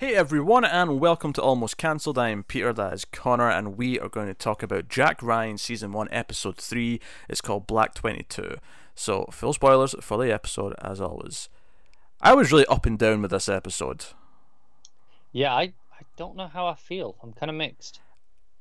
Hey everyone, and welcome to Almost Cancelled. I am Peter, that is Connor, and we are going to talk about Jack Ryan Season 1, Episode 3. It's called Black 22. So, full spoilers for the episode, as always. I was really up and down with this episode. Yeah, I, I don't know how I feel. I'm kind of mixed.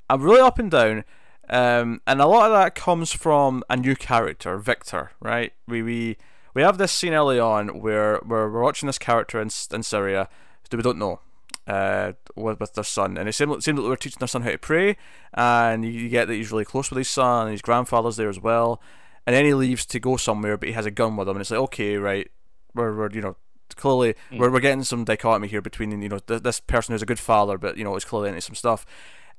I'm really up and down, um, and a lot of that comes from a new character, Victor, right? We, we, we have this scene early on where, where we're watching this character in, in Syria that we don't know uh, with, with their son, and it seemed, it seemed that they were teaching their son how to pray, and you, you get that he's really close with his son, and his grandfather's there as well, and then he leaves to go somewhere, but he has a gun with him, and it's like, okay, right, we're, we're you know, clearly mm. we're, we're getting some dichotomy here between, you know, th- this person who's a good father, but, you know, is clearly into some stuff,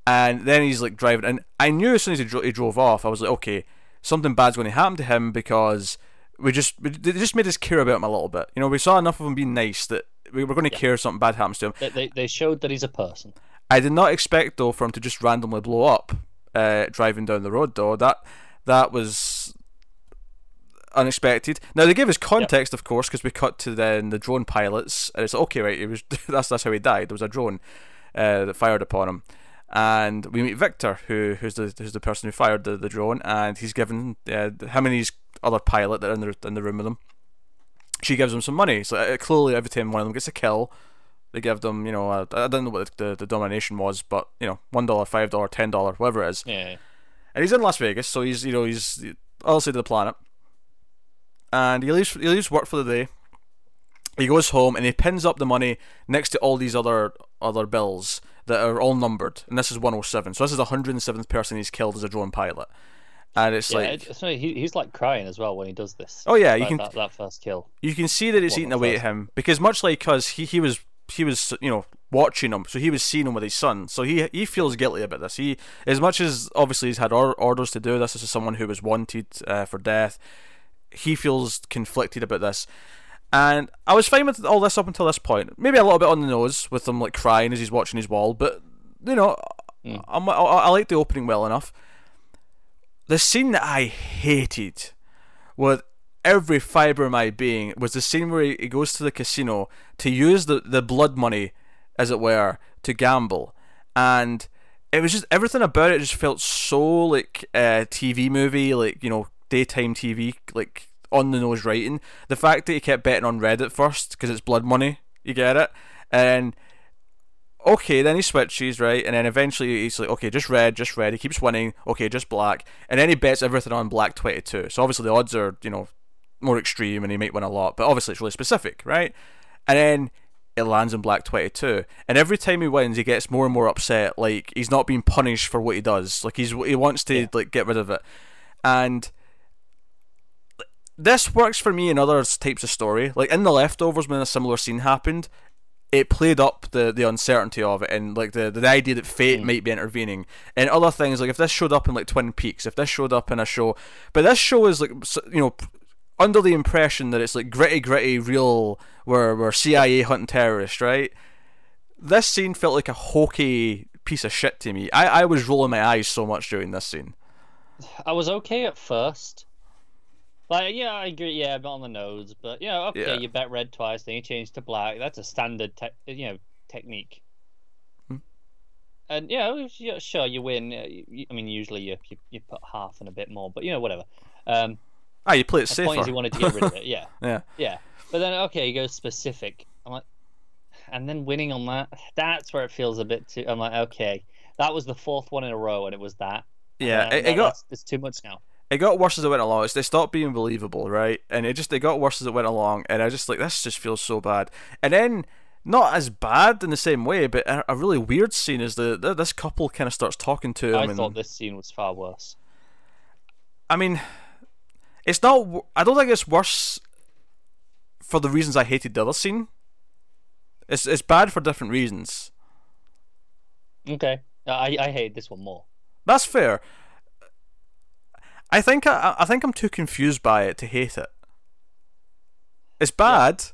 and then he's like driving, and I knew as soon as he, dro- he drove off, I was like, okay, something bad's going to happen to him because we just we, they just made us care about him a little bit. You know, we saw enough of him being nice that we were going to yeah. care if something bad happens to him. They, they showed that he's a person. I did not expect though for him to just randomly blow up uh, driving down the road though. That that was unexpected. Now they give us context, yep. of course, because we cut to then the drone pilots, and it's okay, right? It was that's that's how he died. There was a drone uh, that fired upon him, and we meet Victor, who who's the who's the person who fired the, the drone, and he's given uh, him and his other pilot that are in the in the room with him she gives them some money. So uh, clearly, every time one of them gets a kill, they give them, you know, I don't know what the, the, domination was, but you know, one dollar, five dollar, ten dollar, whatever it is. Yeah. And he's in Las Vegas, so he's you know he's all side of the planet, and he leaves he leaves work for the day. He goes home and he pins up the money next to all these other other bills that are all numbered, and this is 107. So this is the 107th person he's killed as a drone pilot and it's yeah, like it's, he, he's like crying as well when he does this. Oh yeah, you that, can that, that, first kill. You can see that it's eating away at him because much like because he, he was he was you know watching him, so he was seeing him with his son, so he he feels guilty about this. He as much as obviously he's had or- orders to do this. This is someone who was wanted uh, for death. He feels conflicted about this. And I was fine with all this up until this point. Maybe a little bit on the nose with him like crying as he's watching his wall, but you know, mm. I, I, I like the opening well enough. The scene that I hated with every fibre of my being was the scene where he goes to the casino to use the, the blood money, as it were, to gamble. And it was just everything about it just felt so like uh, a TV movie, like, you know, daytime TV, like on the nose writing. The fact that he kept betting on Reddit first because it's blood money, you get it? And okay, then he switches, right? And then eventually he's like, okay, just red, just red. He keeps winning. Okay, just black. And then he bets everything on black 22. So obviously the odds are, you know, more extreme and he might win a lot. But obviously it's really specific, right? And then it lands in black 22. And every time he wins, he gets more and more upset. Like, he's not being punished for what he does. Like, he's he wants to, yeah. like, get rid of it. And this works for me in other types of story. Like in the leftovers, when a similar scene happened, it played up the, the uncertainty of it and like the the idea that fate mm. might be intervening. And other things like if this showed up in like Twin Peaks if this showed up in a show but this show is like you know under the impression that it's like gritty gritty real where where CIA hunting terrorists right? This scene felt like a hokey piece of shit to me. I I was rolling my eyes so much during this scene. I was okay at first like, yeah, I agree. Yeah, a bit on the nose, but you know, okay, yeah. you bet red twice, then you change to black. That's a standard, te- you know, technique. Hmm. And yeah, sure, you win. Uh, I mean, usually you, you, you put half and a bit more, but you know, whatever. Um, ah, you play it safer. point is you wanted to get rid of it. Yeah. yeah. Yeah. But then okay, you go specific. I'm like, and then winning on that. That's where it feels a bit too. I'm like, okay, that was the fourth one in a row, and it was that. Yeah, it, it got. It's too much now it got worse as it went along. They stopped being believable, right? And it just it got worse as it went along. And I just like this just feels so bad. And then not as bad in the same way, but a, a really weird scene is the, the, this couple kind of starts talking to him. I and, thought this scene was far worse. I mean, it's not. I don't think it's worse for the reasons I hated the other scene. It's it's bad for different reasons. Okay, I I hate this one more. That's fair. I think I, I think I'm too confused by it to hate it. It's bad, yeah.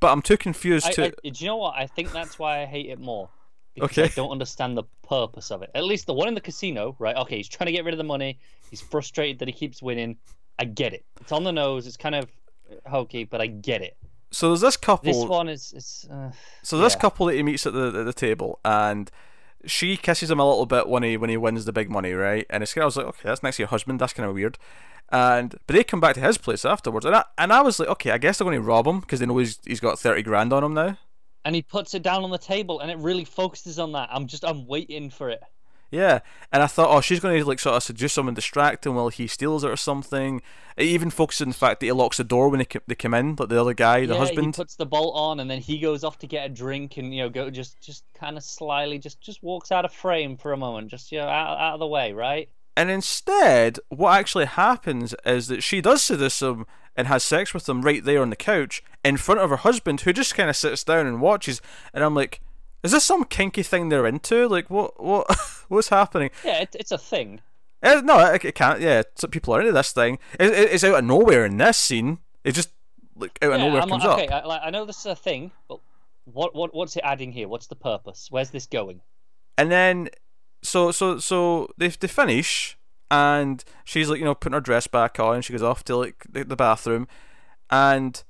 but I'm too confused I, to. I, do you know what? I think that's why I hate it more. Because okay. I don't understand the purpose of it. At least the one in the casino, right? Okay, he's trying to get rid of the money. He's frustrated that he keeps winning. I get it. It's on the nose. It's kind of hokey, but I get it. So there's this couple. This one is. is uh, so this yeah. couple that he meets at the at the table, and she kisses him a little bit when he when he wins the big money, right? And it's I was like, okay, that's next to your husband. That's kind of weird. And but they come back to his place afterwards, and I and I was like, okay, I guess they're going to rob him because they know he's he's got thirty grand on him now. And he puts it down on the table, and it really focuses on that. I'm just I'm waiting for it. Yeah, and I thought, oh, she's going to like sort of seduce him and distract him while he steals it or something. It even focuses on the fact that he locks the door when they, they come in, like the other guy, the yeah, husband. he puts the bolt on, and then he goes off to get a drink, and you know, go just just kind of slyly, just just walks out of frame for a moment, just you know, out out of the way, right? And instead, what actually happens is that she does seduce him and has sex with him right there on the couch in front of her husband, who just kind of sits down and watches. And I'm like, is this some kinky thing they're into? Like, what, what, what's happening? Yeah, it, it's a thing. Uh, no, it, it, can't. Yeah, some people are into this thing. It, it's out of nowhere in this scene. It just like out of nowhere I'm comes like, okay, up. I, like, I know this is a thing, but what, what, what's it adding here? What's the purpose? Where's this going? And then, so, so, so they they finish, and she's like, you know, putting her dress back on. She goes off to like the, the bathroom, and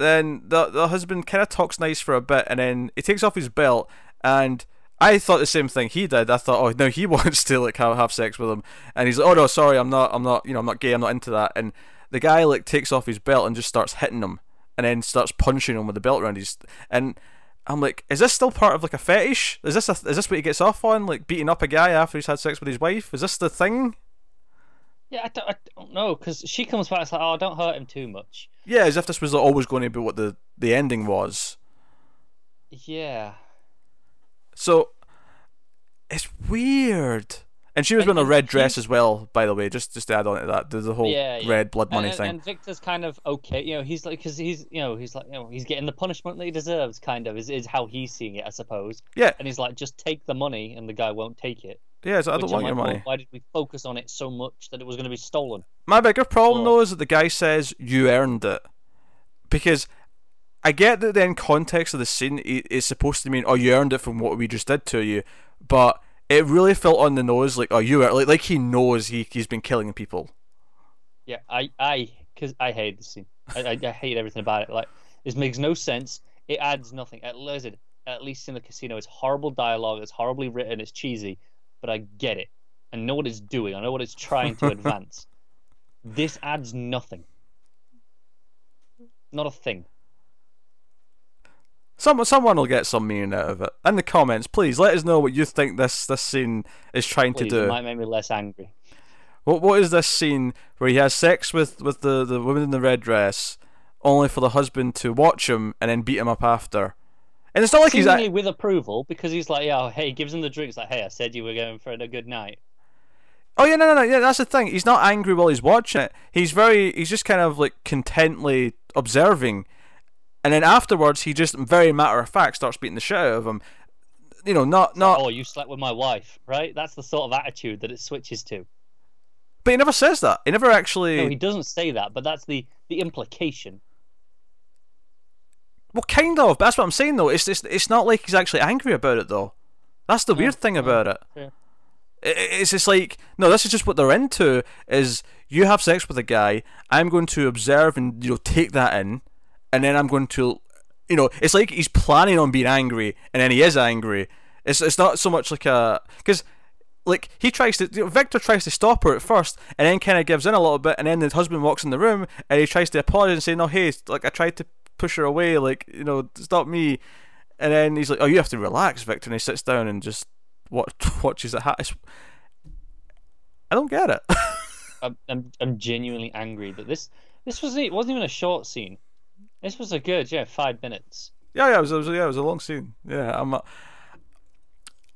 then the the husband kind of talks nice for a bit, and then he takes off his belt, and I thought the same thing he did. I thought, oh, no, he wants to like have, have sex with him, and he's like, oh no, sorry, I'm not, I'm not, you know, I'm not gay, I'm not into that. And the guy like takes off his belt and just starts hitting him, and then starts punching him with the belt around his, and I'm like, is this still part of like a fetish? Is this a, is this what he gets off on, like beating up a guy after he's had sex with his wife? Is this the thing? Yeah, I don't, I don't know because she comes back and like, "Oh, don't hurt him too much." Yeah, as if this was always going to be what the the ending was. Yeah. So it's weird. And she was wearing a red dress as well, by the way. Just just to add on to that, there's the whole yeah, yeah. red blood money and, thing. And Victor's kind of okay, you know. He's like, because he's, you know, he's like, you know, he's getting the punishment that he deserves. Kind of is is how he's seeing it, I suppose. Yeah. And he's like, just take the money, and the guy won't take it. Yeah, so I don't want your money. Well, why did we focus on it so much that it was going to be stolen? My bigger problem though is that the guy says you earned it, because I get that the end context of the scene is supposed to mean oh you earned it from what we just did to you, but it really felt on the nose like oh you are like like he knows he he's been killing people. Yeah, I I because I hate the scene. I, I, I hate everything about it. Like this makes no sense. It adds nothing. At least at least in the casino, it's horrible dialogue. It's horribly written. It's cheesy but I get it. I know what it's doing. I know what it's trying to advance. this adds nothing. Not a thing. Someone, someone will get some meaning out of it. In the comments, please let us know what you think this this scene is trying please, to do. It might make me less angry. What what is this scene where he has sex with, with the, the woman in the red dress, only for the husband to watch him and then beat him up after? And it's not like Seemingly he's with approval because he's like, "Oh, hey," he gives him the drinks. Like, "Hey, I said you were going for a good night." Oh yeah, no, no, no. Yeah, that's the thing. He's not angry while he's watching it. He's very. He's just kind of like contently observing, and then afterwards, he just very matter of fact starts beating the shit out of him. You know, not not. Oh, you slept with my wife, right? That's the sort of attitude that it switches to. But he never says that. He never actually. No, he doesn't say that. But that's the the implication. Well, kind of. That's what I'm saying, though. It's it's, it's not like he's actually angry about it, though. That's the weird thing about it. Yeah. it. It's just like no, this is just what they're into. Is you have sex with a guy, I'm going to observe and you know take that in, and then I'm going to, you know, it's like he's planning on being angry, and then he is angry. It's it's not so much like a because like he tries to you know, Victor tries to stop her at first and then kind of gives in a little bit and then the husband walks in the room and he tries to apologize and say no hey like I tried to push her away, like you know, stop me. And then he's like, "Oh, you have to relax, Victor." And he sits down and just watch, watches it. I don't get it. I'm, I'm I'm genuinely angry that this this was it wasn't even a short scene. This was a good yeah five minutes. Yeah, yeah, it was, it was yeah, it was a long scene. Yeah, I'm. Uh,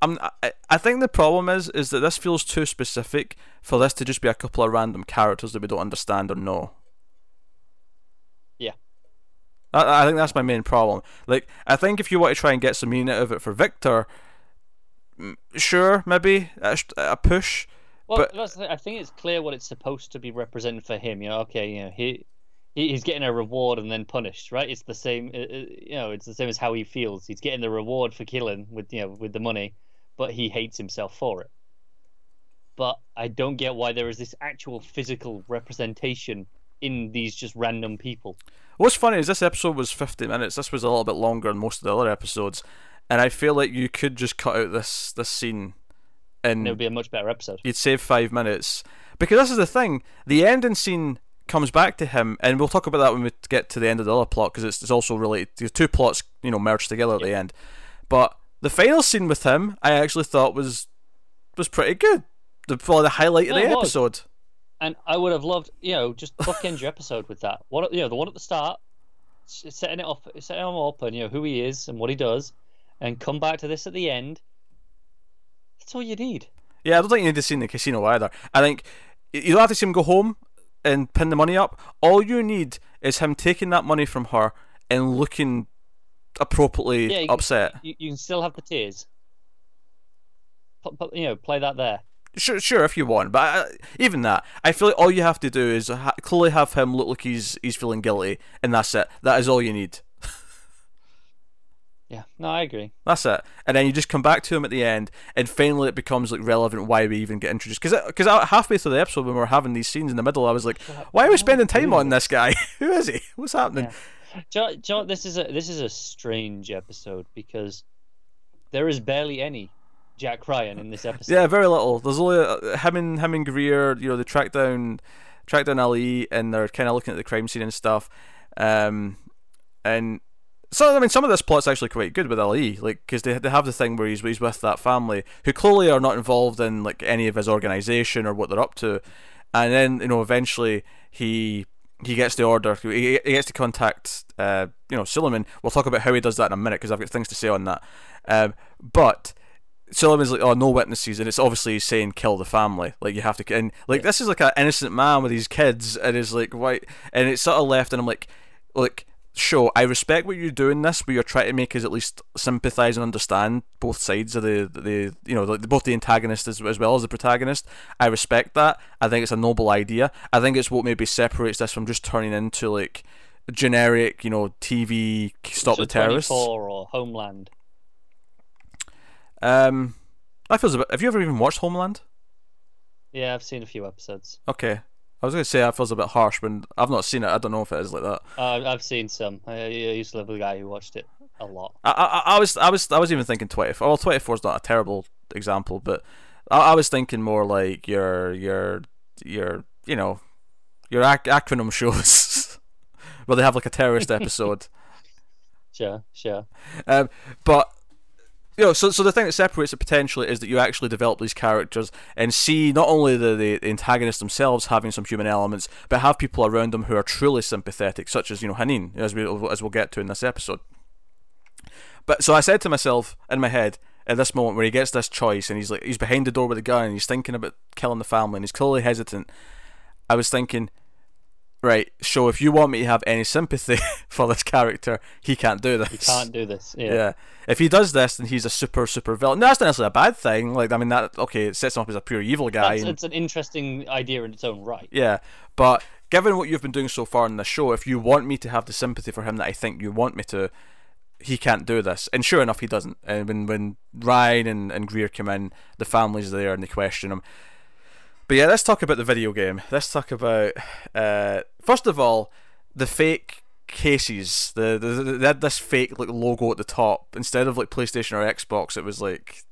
I'm, I, I think the problem is is that this feels too specific for this to just be a couple of random characters that we don't understand or know. I, I think that's my main problem. Like, I think if you want to try and get some meaning out of it for Victor, sure, maybe a, a push. Well, but... I think it's clear what it's supposed to be representing for him. You know, okay, you know, he he's getting a reward and then punished, right? It's the same, you know, it's the same as how he feels. He's getting the reward for killing with you know with the money, but he hates himself for it. But I don't get why there is this actual physical representation in these just random people. What's funny is this episode was 50 minutes. This was a little bit longer than most of the other episodes, and I feel like you could just cut out this this scene, and, and it would be a much better episode. You'd save five minutes because this is the thing. The ending scene comes back to him, and we'll talk about that when we get to the end of the other plot because it's, it's also related. The two plots, you know, merged together at the end. But the final scene with him, I actually thought was was pretty good. The probably the highlight of the episode. And I would have loved, you know, just bookend your episode with that. What you know, the one at the start, setting it off, setting him up, and you know who he is and what he does, and come back to this at the end. That's all you need. Yeah, I don't think you need to see in the casino either. I think you don't have to see him go home and pin the money up. All you need is him taking that money from her and looking appropriately yeah, you upset. Can, you, you, can still have the tears. you know, play that there. Sure, sure, if you want, but uh, even that, I feel like all you have to do is ha- clearly have him look like he's he's feeling guilty, and that's it. That is all you need. yeah, no, I agree. That's it, and then you just come back to him at the end, and finally it becomes like relevant why we even get introduced. Because because halfway through the episode when we are having these scenes in the middle, I was like, why are we spending time on this guy? Who is he? What's happening? Yeah. John, John, this is a this is a strange episode because there is barely any Jack Ryan in this episode. Yeah, very little. There's only uh, him and him and Greer. You know, they track down track down Ali, and they're kind of looking at the crime scene and stuff. Um, and so I mean, some of this plot's actually quite good with Ali, like because they they have the thing where he's he's with that family who clearly are not involved in like any of his organization or what they're up to, and then you know eventually he he gets the order. He, he gets to contact, uh, you know, Suleiman. We'll talk about how he does that in a minute because I've got things to say on that. Um, but Suleiman's like, oh, no witnesses, and it's obviously saying kill the family. Like you have to, and like this is like an innocent man with these kids, and is like white, and it's sort of left, and I'm like, like, sure, I respect what you're doing this, but you're trying to make us at least sympathise and understand both sides of the the you know the, both the antagonist as, as well as the protagonist. I respect that. I think it's a noble idea. I think it's what maybe separates this from just turning into like generic, you know, TV stop the terrorists or Homeland. Um, that feels a bit. Have you ever even watched Homeland? Yeah, I've seen a few episodes. Okay, I was gonna say that feels a bit harsh, but I've not seen it. I don't know if it is like that. Uh, I've seen some. I, used to live with a guy who watched it a lot. I, I, I was, I was, I was even thinking twenty four. Well, twenty four is not a terrible example, but I, I was thinking more like your, your, your, you know, your ac- acronym shows where they have like a terrorist episode. sure, sure. Um, but you know, so so the thing that separates it potentially is that you actually develop these characters and see not only the, the antagonists themselves having some human elements, but have people around them who are truly sympathetic, such as you know Hanin, as we as we'll get to in this episode. But so I said to myself in my head at this moment where he gets this choice and he's like he's behind the door with a gun and he's thinking about killing the family and he's clearly hesitant. I was thinking, right, so if you want me to have any sympathy for this character, he can't do this. He can't do this. Yeah. yeah. If he does this, then he's a super, super villain. No, that's not necessarily a bad thing. Like, I mean, that okay, it sets him up as a pure evil guy. And, it's an interesting idea in its own right. Yeah, but given what you've been doing so far in the show, if you want me to have the sympathy for him that I think you want me to, he can't do this. And sure enough, he doesn't. And when when Ryan and, and Greer come in, the family's there and they question him but yeah, let's talk about the video game. Let's talk about uh, first of all the fake cases. The, the, the they had this fake like logo at the top instead of like PlayStation or Xbox. It was like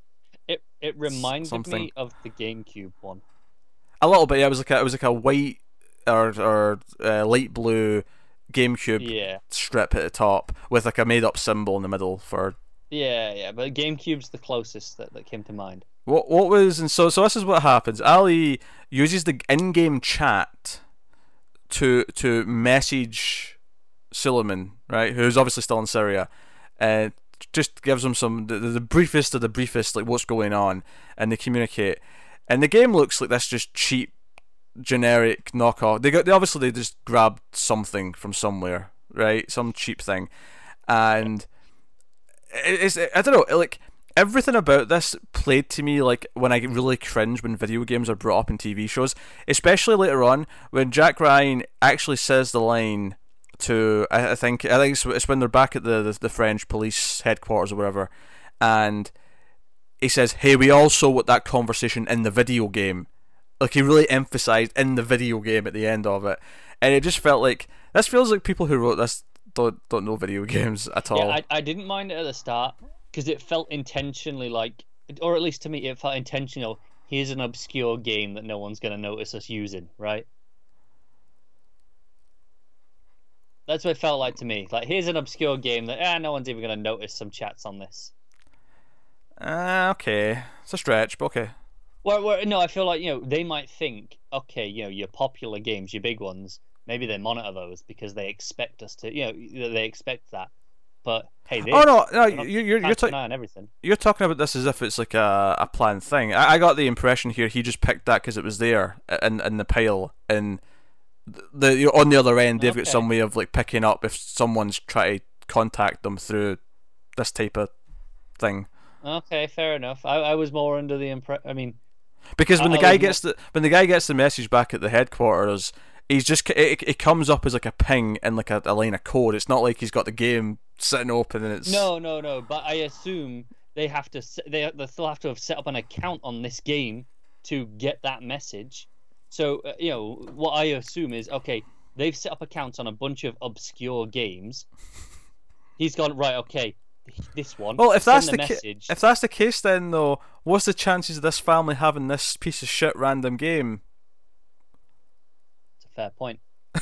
it. It reminded something. me of the GameCube one. A little bit. Yeah, it was like a, it was like a white or or uh, light blue GameCube yeah. strip at the top with like a made up symbol in the middle for. Yeah, yeah, but GameCube's the closest that, that came to mind. What what was and so so this is what happens. Ali uses the in-game chat to to message Suleiman, right, who's obviously still in Syria, and just gives him some the, the briefest of the briefest like what's going on, and they communicate. And the game looks like this just cheap, generic knockoff. They got they obviously they just grabbed something from somewhere, right, some cheap thing, and it's I don't know like everything about this played to me like when I really cringe when video games are brought up in TV shows, especially later on when Jack Ryan actually says the line to I, think I think it's, it's, when they're back at the, the, the French police headquarters or whatever, and he says, "Hey, we all saw what that conversation in the video game." Like he really emphasized in the video game at the end of it, and it just felt like this feels like people who wrote this don't don't know video games at all. Yeah, I, I didn't mind it at the start because it felt intentionally like, or at least to me, it felt intentional. Here's an obscure game that no one's going to notice us using, right? That's what it felt like to me. Like, here's an obscure game that ah, no one's even going to notice some chats on this. Uh, okay, it's a stretch, but okay. Well, well, no, I feel like you know they might think, okay, you know, your popular games, your big ones, maybe they monitor those because they expect us to, you know, they expect that. But hey, they, oh no, no, you're you're you're, ta- everything. you're talking about this as if it's like a a planned thing. I, I got the impression here he just picked that because it was there in in the pile, and the you're on the other end they've Okay. got some way of like picking up if someone's trying to contact them through this type of thing. Okay, fair enough. I, I was more under the impression. I mean, Because when I- the guy gets the when the guy gets the message back at the headquarters, he's just it, it comes up as like a ping in like a, a line of code. It's not like he's got the game sitting open and it's no, no, no. But I assume they have to. They they still have to have set up an account on this game to get that message. So uh, you know what I assume is okay. They've set up accounts on a bunch of obscure games. He's gone right. Okay, this one. Well, if that's the, the, ca- if that's the case, then though, what's the chances of this family having this piece of shit random game? It's a fair point.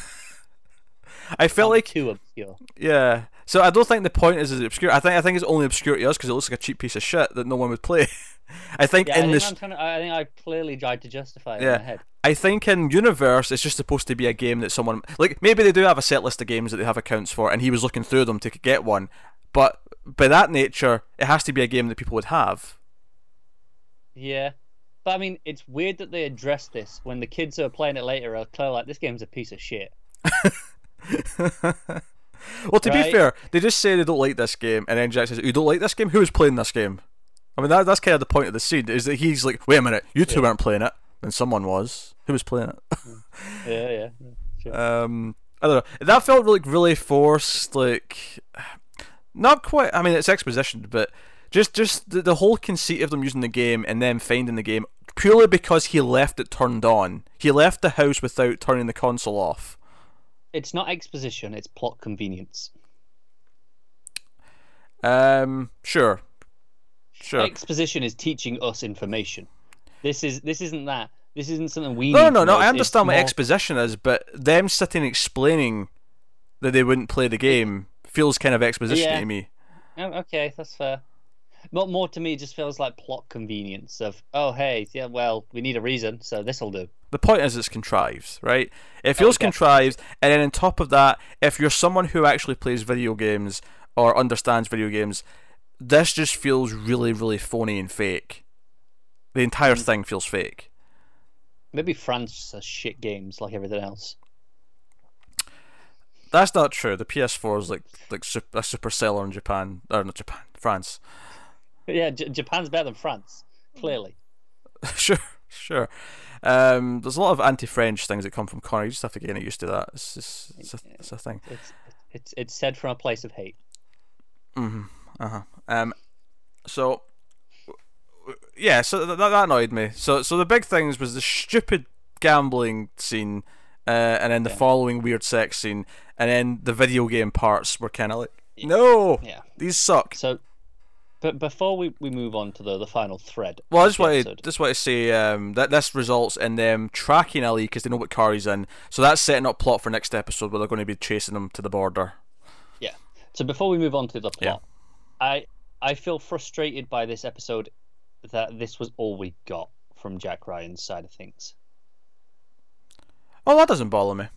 I feel Not like too obscure. yeah. So I don't think the point is is obscure. I think I think it's only obscure to us because it looks like a cheap piece of shit that no one would play. I think Yeah, I in think, this, I'm to, I think I clearly tried to justify it Yeah. in my head. I think in universe it's just supposed to be a game that someone like maybe they do have a set list of games that they have accounts for, and he was looking through them to get one. But by that nature, it has to be a game that people would have. Yeah. But I mean, it's weird that they address this when the kids who are playing it later are clearly like, this game's a piece of shit. Well, to be fair, they just say they don't like this game, and then Jack says, "You don't like this game? Who is playing this game?" I mean, that, that's kind of the point of the scene is that he's like, "Wait a minute, you two Yeah. weren't playing it, and someone was. Who was playing it?" Yeah, yeah. Sure. um, I don't know. That felt like really forced. Like, not quite. I mean, it's exposition, but just just the, the whole conceit of them using the game and then finding the game purely because he left it turned on. He left the house without turning the console off. It's not exposition, it's plot convenience. Um, sure, sure. Exposition is teaching us information. This is this isn't that. This isn't something we No, need no, no. I understand what more- exposition is, but them sitting explaining that they wouldn't play the game feels kind of exposition Yeah. to me. Oh, okay, that's fair. But more to me, it just feels like plot convenience of, oh, hey, yeah, well, we need a reason, so this'll do. The point is, it's contrived, right? It feels definitely. contrived, and then on top of that, if you're someone who actually plays video games or understands video games, this just feels really, really phony and fake. The entire Mm. thing feels fake. Maybe France has shit games like everything else. That's not true. The PS4 is like like a super seller in Japan, or not Japan, France. Yeah, J- Japan's better than France, clearly. sure, sure. Um, there's a lot of anti-French things that come from Connor. You just have to get used to that. It's just, it's a, it's a thing. It's it's it's said from a place of hate. Mm-hmm. Uh huh. Um, so yeah, so th- that that annoyed me. So so the big things was the stupid gambling scene, uh, and then the Yeah. following weird sex scene, and then the video game parts were kind of like, no, Yeah. these suck. So, but before we, we move on to the, the final thread. Well, I just want to just want to say um, that this results in them tracking Ali because they know what car he's in. So that's setting up plot for next episode where they're going to be chasing him to the border. Yeah. So before we move on to the plot, I I feel frustrated by this episode that this was all we got from Jack Ryan's side of things. Oh, that doesn't bother me.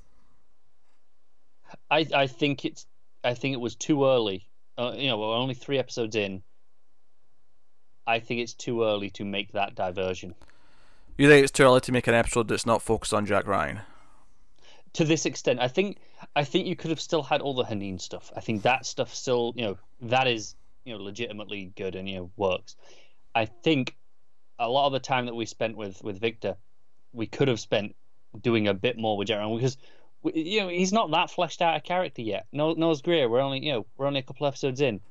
I I think it's I think it was too early. Uh, you know, we're only three episodes in. I think it's too early to make that diversion. You think it's too early to make an episode that's not focused on Jack Ryan? to this extent. I think I think you could have still had all the Hanin stuff. I think that stuff still, you know, that is you know legitimately good and you know works. I think a lot of the time that we spent with with Victor, we could have spent doing a bit more with Jeremy because we, you know he's not that fleshed out a character yet. No, Nose Greer, we're only you know we're only a couple episodes in.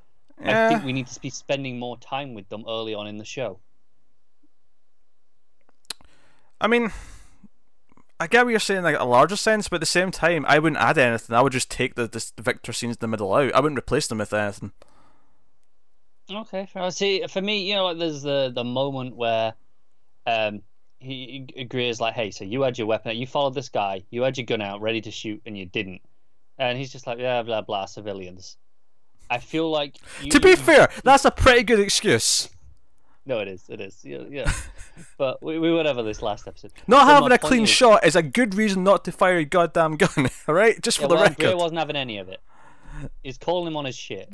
I think we need to be spending more time with them early on in the show. I mean, I get what you're saying, like a larger sense, but at the same time, I wouldn't add anything. I would just take the, the Victor scenes in the middle out. I wouldn't replace them with anything. Okay, fair. See, for me, you know, like there's the the moment where, um, he agrees like, hey, so you had your weapon, you followed this guy, you had your gun out, ready to shoot, and you didn't, and he's just like, yeah, blah blah, civilians. I feel like. You, to be fair, that's a pretty good excuse. No, it is. It is. Yeah, yeah. but we, we went over this last episode. Not so having a clean is, shot is a good reason not to fire a goddamn gun. All right, just for yeah, the well, record. Greer wasn't having any of it. He's calling him on his shit.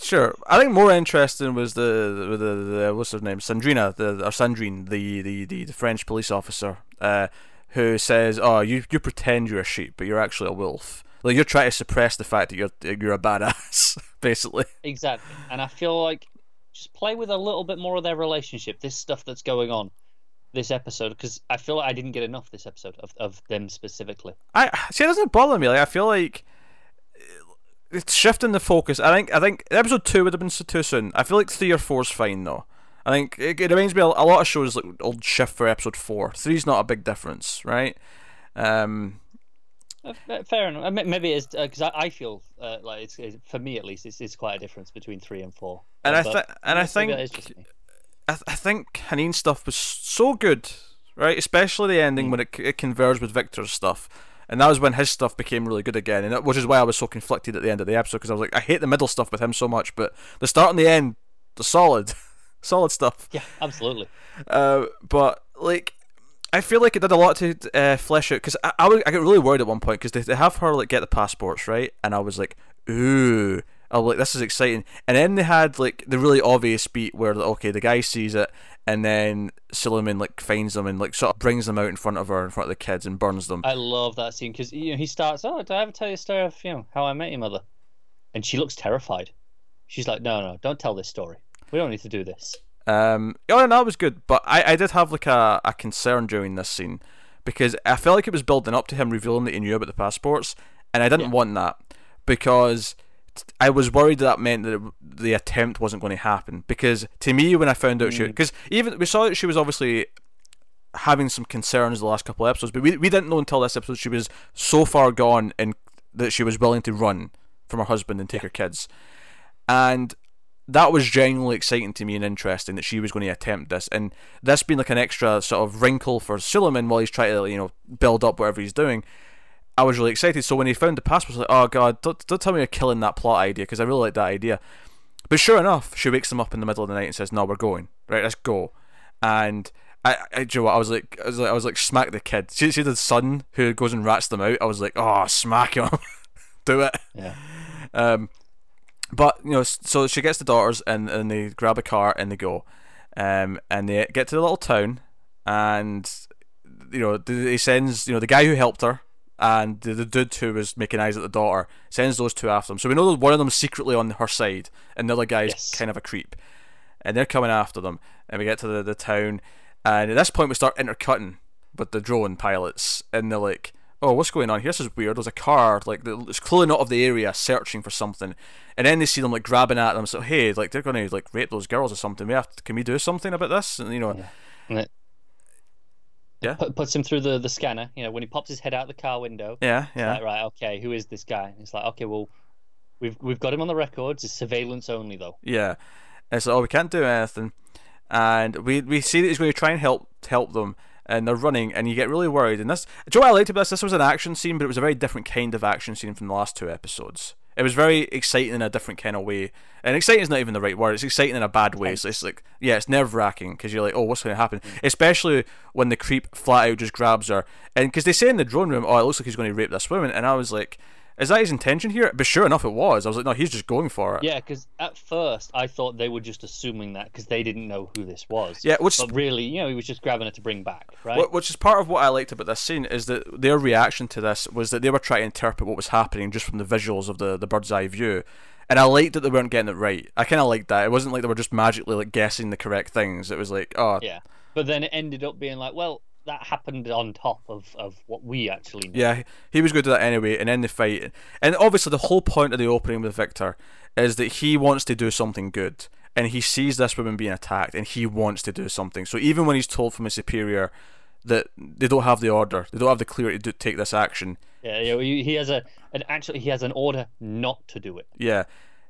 Sure, I think more interesting was the the, the, the what's her name, Sandrina, the or Sandrine, the, the, the, the French police officer, uh, who says, "Oh, you you pretend you're a sheep, but you're actually a wolf." Like you're trying to suppress the fact that you're you're a badass, basically. Exactly, and I feel like just play with a little bit more of their relationship. This stuff that's going on this episode because I feel like I didn't get enough this episode of of them specifically. I see. It doesn't bother me. Like I feel like it's shifting the focus. I think I think episode two would have been too soon. I feel like three or four is fine though. I think it, it reminds me a, a lot of shows like old shift for episode four. Three's not a big difference, right? Um, fair enough. Maybe it's because uh, I, I, feel uh, like it's, it's, for me at least it's, it's quite a difference between three and four. And I th- and I think I, th- I think Hanin stuff was so good, right? Especially the ending mm. when it, it converged with Victor's stuff, and that was when his stuff became really good again. And it, which is why I was so conflicted at the end of the episode because I was like, I hate the middle stuff with him so much, but the start and the end, the solid, solid stuff. Yeah, absolutely. Uh, but like I feel like it did a lot to uh, flesh out because I, I, I got really worried at one point because they, they have her like get the passports right, and I was like, ooh, I was like, this is exciting. And then they had like the really obvious beat where okay, the guy sees it, and then Suleiman like finds them and like sort of brings them out in front of her, in front of the kids, and burns them. I love that scene because you know he starts. Oh, did I ever tell you a story of you know how I met your mother? And she looks terrified. She's like, no, no, don't tell this story. We don't need to do this. Um, oh, and that was good, but I, I did have like a, a concern during this scene because I felt like it was building up to him revealing that he knew about the passports, and I didn't yeah. want that because I was worried that, that meant that it, the attempt wasn't going to happen. Because to me, when I found out mm. she, because even we saw that she was obviously having some concerns the last couple of episodes, but we we didn't know until this episode she was so far gone and that she was willing to run from her husband and take her kids, and that was genuinely exciting to me and interesting that she was going to attempt this, and this being like an extra sort of wrinkle for Suleiman while he's trying to you know build up whatever he's doing. I was really excited. So when he found the passport, I was like, "Oh God, don't, don't tell me you're killing that plot idea," because I really like that idea. But sure enough, she wakes him up in the middle of the night and says, "No, we're going. Right, let's go." And I, I, you know what? I was like, I was like, I was like, smack the kid. See, see the son who goes and rats them out. I was like, oh, smack him, do it. Yeah. Um, but you know, so she gets the daughters and and they grab a car and they go, um, and they get to the little town, and you know, he sends you know the guy who helped her and the, the dude who was making eyes at the daughter sends those two after them. So we know that one of them secretly on her side, and the other guy's yes. kind of a creep, and they're coming after them. And we get to the, the town, and at this point we start intercutting with the drone pilots, and they're like, "Oh, what's going on here? This is weird. There's a car like it's clearly not of the area, searching for something." And then they see them like grabbing at them. So hey, like they're going to like rape those girls or something. We have to, can we do something about this? And you know. Yeah. Yeah. P- puts him through the, the scanner. You know, when he pops his head out the car window. Yeah, yeah. Like, right, okay, who is this guy? And it's like, okay, well, we've we've got him on the records. It's surveillance only, though. Yeah. And so, oh, we can't do anything. And we we see that he's going to try and help help them, and they're running, and you get really worried. And this, Joe, I liked about this. This was an action scene, but it was a very different kind of action scene from the last two episodes it was very exciting in a different kind of way. And exciting is not even the right word. It's exciting in a bad way. So it's like, yeah, it's nerve wracking because you're like, oh, what's going to happen? Mm. Especially when the creep flat out just grabs her. And because they say in the drone room, oh, it looks like he's going to rape this woman. And I was like, is that his intention here? But sure enough, it was. I was like, no, he's just going for it. Yeah, because at first I thought they were just assuming that because they didn't know who this was. Yeah, which but really, you know, he was just grabbing it to bring back, right? Which is part of what I liked about this scene is that their reaction to this was that they were trying to interpret what was happening just from the visuals of the the bird's eye view. And I liked that they weren't getting it right. I kind of liked that. It wasn't like they were just magically like guessing the correct things. It was like, oh, yeah. But then it ended up being like, well, that happened on top of, of what we actually. Yeah, he was going to do that anyway, and then the fight. And obviously, the whole point of the opening with Victor is that he wants to do something good, and he sees this woman being attacked, and he wants to do something. So even when he's told from his superior, that they don't have the order. They don't have the clear to do, take this action. Yeah, you know, he has a an actually he has an order not to do it. Yeah,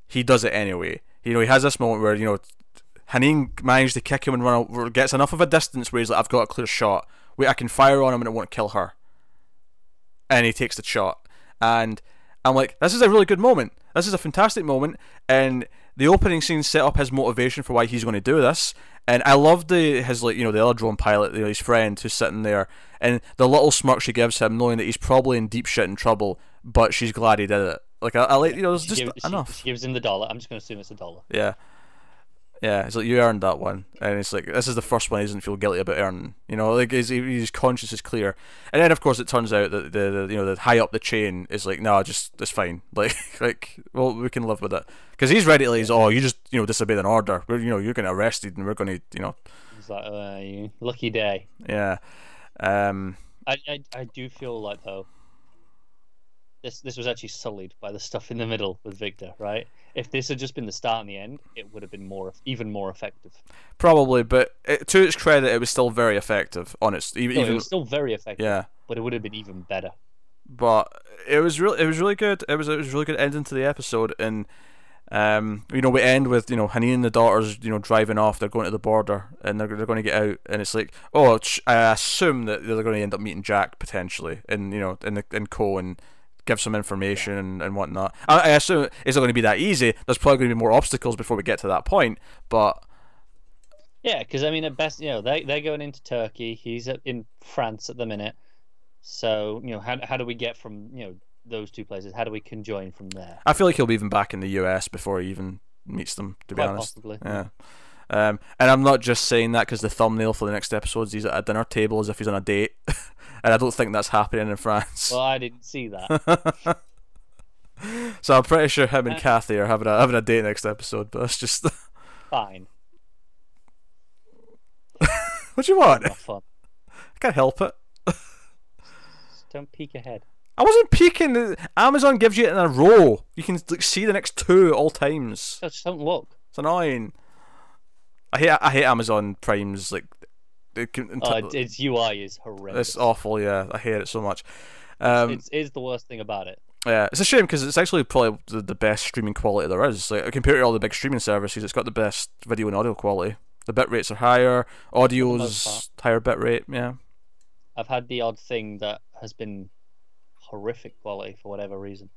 he does it anyway. You know, he has this moment where you know Hanin managed to kick him and run out, gets enough of a distance where he's like, I've got a clear shot. Wait, I can fire on him and it won't kill her. And he takes the shot. And I'm like, this is a really good moment. This is a fantastic moment. And the opening scene set up his motivation for why he's going to do this. And I love the his like you know the other drone pilot, you know, his friend who's sitting there, and the little smirk she gives him, knowing that he's probably in deep shit and trouble, but she's glad he did it. Like I, I like you know, it's just Give- enough. She, she gives him the dollar. I'm just going to assume it's a dollar. Yeah. Yeah, it's like you earned that one, and it's like this is the first one he doesn't feel guilty about earning. You know, like his, his conscience is clear, and then of course it turns out that the, the you know the high up the chain is like no, just it's fine. Like like well we can live with it because he's ready to like, oh you just you know disobeyed an order. We're you know you're getting arrested and we're going to you know It's like, uh, lucky day. yeah, um I, I I do feel like though this this was actually sullied by the stuff in the middle with Victor, right? If this had just been the start and the end, it would have been more even more effective. probably, but it, to its credit, it was still very effective on its even, No, it was still very effective, yeah. but it would have been even better. but it was really it was really good. It was it was really good ending to the episode, and um, you know we end with you know Hanin and the daughters you know driving off. They're going to the border, and they're they're going to get out, and it's like oh I assume that they're going to end up meeting Jack potentially, and you know and the and Co and give some information and, and whatnot. I, I assume it's not going to be that easy. There's probably going to be more obstacles before we get to that point, but Yeah, because I mean, at best, you know, they they're going into Turkey. He's at, in France at the minute. So you know, how how do we get from you know those two places? How do we conjoin from there? I feel like he'll be even back in the US before he even meets them. To be Quite honest, possibly. yeah. Um, and I'm not just saying that because the thumbnail for the next episode is he's at a dinner table as if he's on a date, and I don't think that's happening in France. Well, I didn't see that. so I'm pretty sure him and Uh. Cathy are having a having a date next episode. But it's just Fine, what do you want? I can't help it. Just don't peek ahead. I wasn't peeking. Amazon gives you it in a row. You can like, see the next two at all times. Just don't look. It's annoying. I hate I hate Amazon Prime's like. Can, Oh, its, its UI is horrendous. It's awful, yeah. I hate it so much. Um, it's is the worst thing about it. yeah, it's a shame because it's actually probably the, the best streaming quality there is. Like compared to all the big streaming services, it's got the best video and audio quality. The bit rates are higher, audio's higher bit rate. Yeah, I've had the odd thing that has been horrific quality for whatever reason.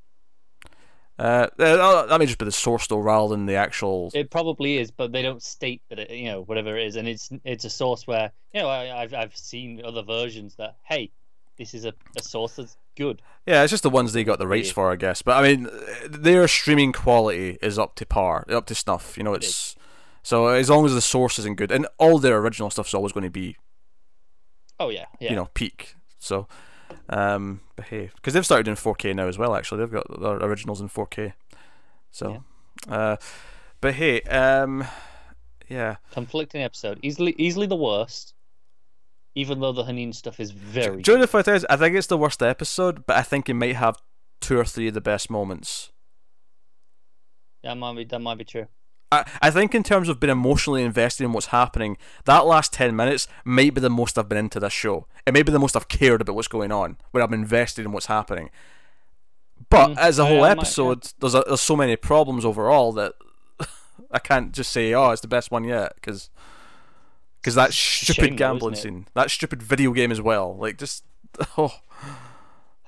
Uh, uh, that may just be the source though, rather than the actual. It probably is, but they don't state that it, you know, whatever it is, and it's it's a source where you know I, I've I've seen other versions that hey, this is a, a source that's good. Yeah, it's just the ones they got the rights Yeah. for, I guess. But I mean, their streaming quality is up to par, up to snuff. You know, It it's so as long as the source isn't good, and all their original stuff's always going to be Oh yeah, yeah. you know peak. So, um, but hey, because they've started doing 4K now as well. Actually, they've got their originals in 4K. So, uh, but hey, um, yeah, conflicting episode, easily easily the worst. Even though the Hanin stuff is very during the fight is, I think it's the worst episode, but I think it might have two or three of the best moments. that might be that might be true. I, I think in terms of being emotionally invested in what's happening, that last ten minutes might be the most I've been into this show. It may be the most I've cared about what's going on, where I'm invested in what's happening. But Mm, as a I- whole I might- yeah. episode, there's a, there's so many problems overall that I can't just say, oh, it's the best one yet, because because that stupid shame gambling scene, that stupid video game as well, like just oh,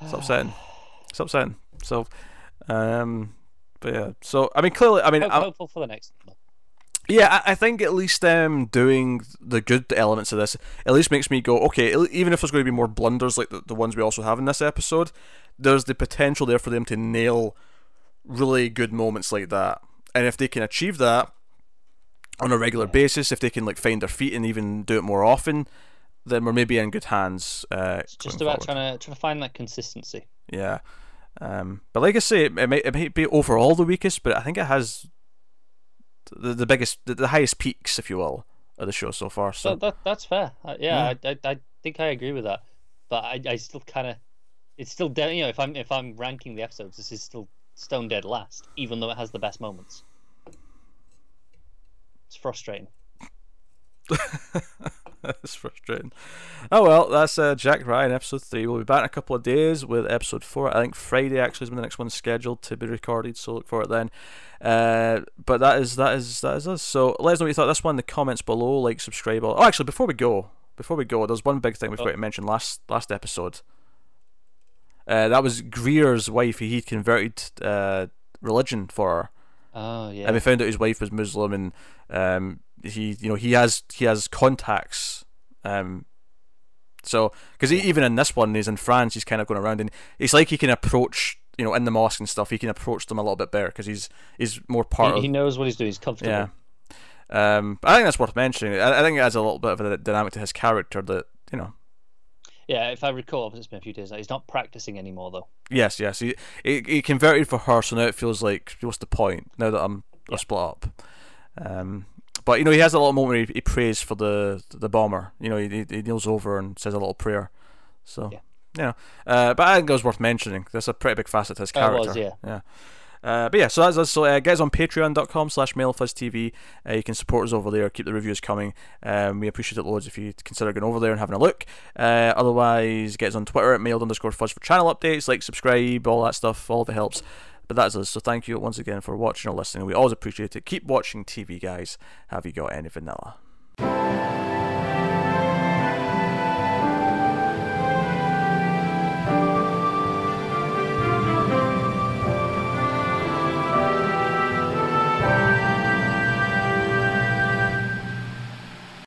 it's upsetting. It's upsetting. So, um, but yeah. So I mean, clearly, I mean, Hope, I'm, hopeful for the next. one. yeah, I, I think at least um doing the good elements of this at least makes me go okay. Even if there's going to be more blunders like the, the ones we also have in this episode, there's the potential there for them to nail really good moments like that. And if they can achieve that on a regular basis, if they can like find their feet and even do it more often, then we're maybe in good hands. Uh, It's just about forward. trying to trying to find that consistency. Yeah. Um, but like I say, it, it, might, it might be overall the weakest, but I think it has the, the biggest, the, the highest peaks, if you will, of the show so far. So So that that's fair. Uh, yeah, I, I I think I agree with that. But I I still kind of it's still dead. You know, if I'm if I'm ranking the episodes, this is still stone dead last, even though it has the best moments. It's frustrating. that's frustrating. Oh well, that's uh, Jack Ryan episode three. We'll be back in a couple of days with episode four. I think Friday actually is when the next one's scheduled to be recorded, so look for it then. Uh, but that is that is that is us. So let us know what you thought this one in the comments below. Like, subscribe. Oh, actually, before we go, before we go, there's one big thing we forgot oh. to mention last last episode. Uh, that was Greer's wife. He converted uh, religion for her. Oh yeah. And we found out his wife was Muslim, and um, he you know he has he has contacts. Um, so because even in this one, he's in France. He's kind of going around, and it's like he can approach you know in the mosque and stuff. He can approach them a little bit better because he's he's more part. He, of, he knows what he's doing. He's comfortable. Yeah. Um, I think that's worth mentioning. I, I think it adds a little bit of a dynamic to his character that you know yeah, if I recall, it's been a few days now. He's not practicing anymore, though. Yes, yes. He, he, he converted for her, so now it feels like what's the point? Now that I'm yeah. split up. Um, but you know, he has a little moment where he, he prays for the the bomber. You know, he, he kneels over and says a little prayer. So yeah, you know, uh, but I think it was worth mentioning. That's a pretty big facet to his character. Was, yeah. Yeah. Uh, but yeah, so that's us. So uh, get us on patreon.com slash mildfuzztv. Uh, you can support us over there. Keep the reviews coming. Um, we appreciate it loads if you consider going over there and having a look. Uh, otherwise, get us on Twitter at Mild underscore fuzz for channel updates, like, subscribe, all that stuff. All of it helps. But that's us. So thank you once again for watching or listening. We always appreciate it. Keep watching TV, guys. Have you got any vanilla?